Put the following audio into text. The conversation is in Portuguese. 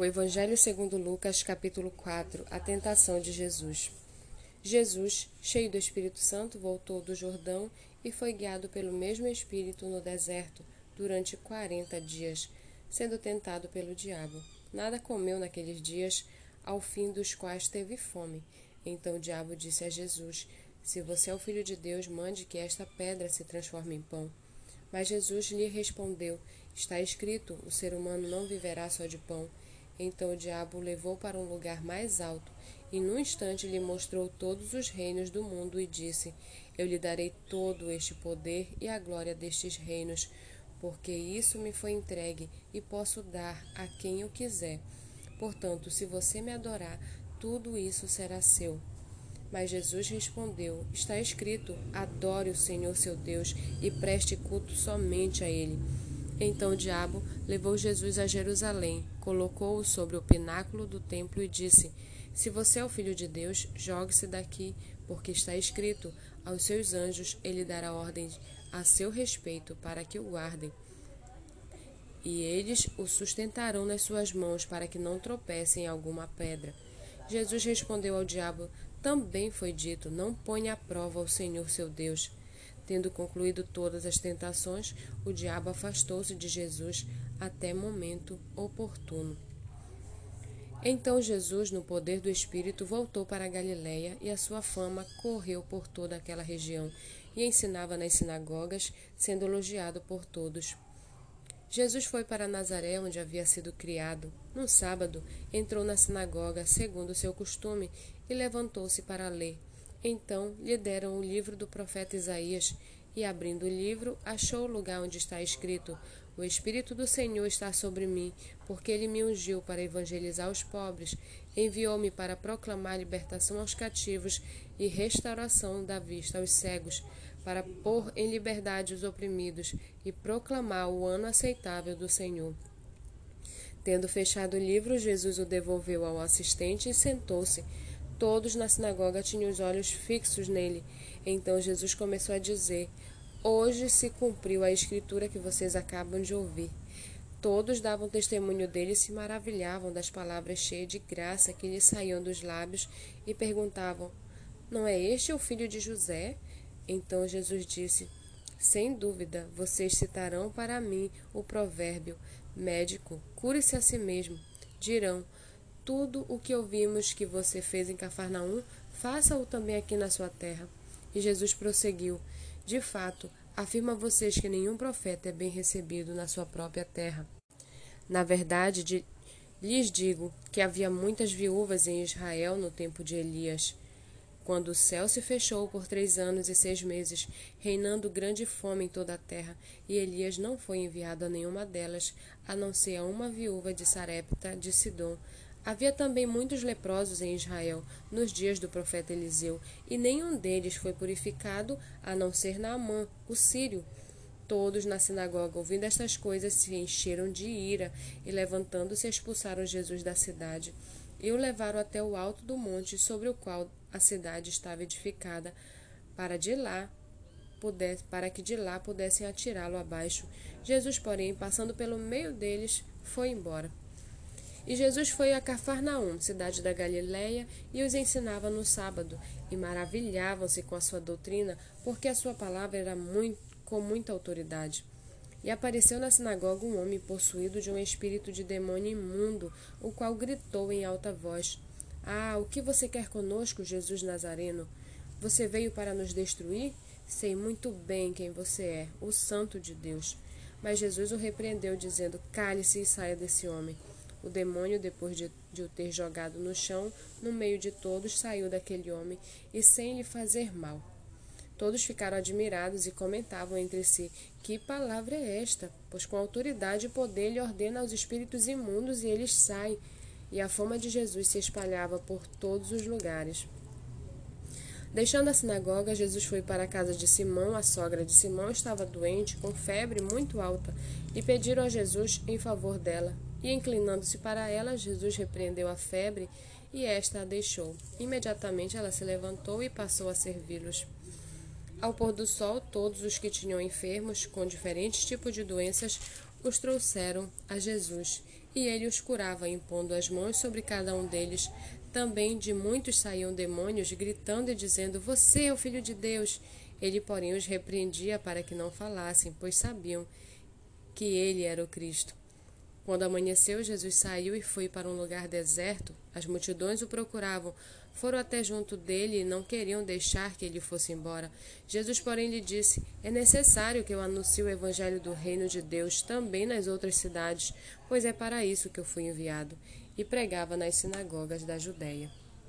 O Evangelho segundo Lucas, capítulo 4, a tentação de Jesus. Jesus, cheio do Espírito Santo, voltou do Jordão e foi guiado pelo mesmo Espírito no deserto durante quarenta dias, sendo tentado pelo diabo. Nada comeu naqueles dias, ao fim dos quais teve fome. Então o diabo disse a Jesus: Se você é o filho de Deus, mande que esta pedra se transforme em pão. Mas Jesus lhe respondeu: Está escrito: O ser humano não viverá só de pão então o diabo o levou para um lugar mais alto, e num instante lhe mostrou todos os reinos do mundo e disse: Eu lhe darei todo este poder e a glória destes reinos, porque isso me foi entregue e posso dar a quem eu quiser. Portanto, se você me adorar, tudo isso será seu. Mas Jesus respondeu: Está escrito: Adore o Senhor seu Deus e preste culto somente a Ele. Então o diabo levou Jesus a Jerusalém, colocou-o sobre o pináculo do templo e disse: Se você é o filho de Deus, jogue-se daqui, porque está escrito: Aos seus anjos ele dará ordens a seu respeito para que o guardem. E eles o sustentarão nas suas mãos para que não tropece em alguma pedra. Jesus respondeu ao diabo: Também foi dito: Não ponha à prova o Senhor seu Deus. Tendo concluído todas as tentações, o diabo afastou-se de Jesus até momento oportuno. Então Jesus, no poder do Espírito, voltou para Galiléia e a sua fama correu por toda aquela região e ensinava nas sinagogas, sendo elogiado por todos. Jesus foi para Nazaré, onde havia sido criado. Num sábado, entrou na sinagoga, segundo seu costume, e levantou-se para ler. Então lhe deram o livro do profeta Isaías, e abrindo o livro, achou o lugar onde está escrito: O Espírito do Senhor está sobre mim, porque ele me ungiu para evangelizar os pobres, enviou-me para proclamar libertação aos cativos e restauração da vista aos cegos, para pôr em liberdade os oprimidos e proclamar o ano aceitável do Senhor. Tendo fechado o livro, Jesus o devolveu ao assistente e sentou-se. Todos na sinagoga tinham os olhos fixos nele. Então Jesus começou a dizer: Hoje se cumpriu a escritura que vocês acabam de ouvir. Todos davam testemunho dele e se maravilhavam das palavras cheias de graça que lhe saíam dos lábios e perguntavam: Não é este o filho de José? Então Jesus disse: Sem dúvida, vocês citarão para mim o provérbio: Médico, cure-se a si mesmo. Dirão: tudo o que ouvimos que você fez em Cafarnaum, faça-o também aqui na sua terra. E Jesus prosseguiu: De fato, afirmo a vocês que nenhum profeta é bem recebido na sua própria terra. Na verdade, de, lhes digo que havia muitas viúvas em Israel no tempo de Elias, quando o céu se fechou por três anos e seis meses, reinando grande fome em toda a terra, e Elias não foi enviado a nenhuma delas, a não ser a uma viúva de Sarepta de Sidom, Havia também muitos leprosos em Israel nos dias do profeta Eliseu, e nenhum deles foi purificado, a não ser Naamã, o sírio. Todos na sinagoga, ouvindo estas coisas, se encheram de ira e, levantando-se, expulsaram Jesus da cidade e o levaram até o alto do monte sobre o qual a cidade estava edificada, para de lá pudesse, para que de lá pudessem atirá-lo abaixo. Jesus, porém, passando pelo meio deles, foi embora. E Jesus foi a Cafarnaum, cidade da Galiléia, e os ensinava no sábado, e maravilhavam-se com a sua doutrina, porque a sua palavra era muito, com muita autoridade. E apareceu na sinagoga um homem possuído de um espírito de demônio imundo, o qual gritou em alta voz: Ah, o que você quer conosco, Jesus Nazareno? Você veio para nos destruir? Sei muito bem quem você é, o Santo de Deus. Mas Jesus o repreendeu, dizendo: Cale-se e saia desse homem. O demônio, depois de, de o ter jogado no chão, no meio de todos, saiu daquele homem e sem lhe fazer mal. Todos ficaram admirados e comentavam entre si: Que palavra é esta? Pois com autoridade e poder ele ordena aos espíritos imundos e eles saem. E a fama de Jesus se espalhava por todos os lugares. Deixando a sinagoga, Jesus foi para a casa de Simão. A sogra de Simão estava doente, com febre muito alta, e pediram a Jesus em favor dela. E inclinando-se para ela, Jesus repreendeu a febre e esta a deixou. Imediatamente ela se levantou e passou a servi-los. Ao pôr do sol, todos os que tinham enfermos com diferentes tipos de doenças os trouxeram a Jesus, e ele os curava, impondo as mãos sobre cada um deles. Também de muitos saíam demônios, gritando e dizendo: Você é o Filho de Deus. Ele, porém, os repreendia para que não falassem, pois sabiam que ele era o Cristo. Quando amanheceu, Jesus saiu e foi para um lugar deserto. As multidões o procuravam. Foram até junto dele e não queriam deixar que ele fosse embora. Jesus, porém, lhe disse: É necessário que eu anuncie o evangelho do reino de Deus também nas outras cidades, pois é para isso que eu fui enviado. E pregava nas sinagogas da Judéia.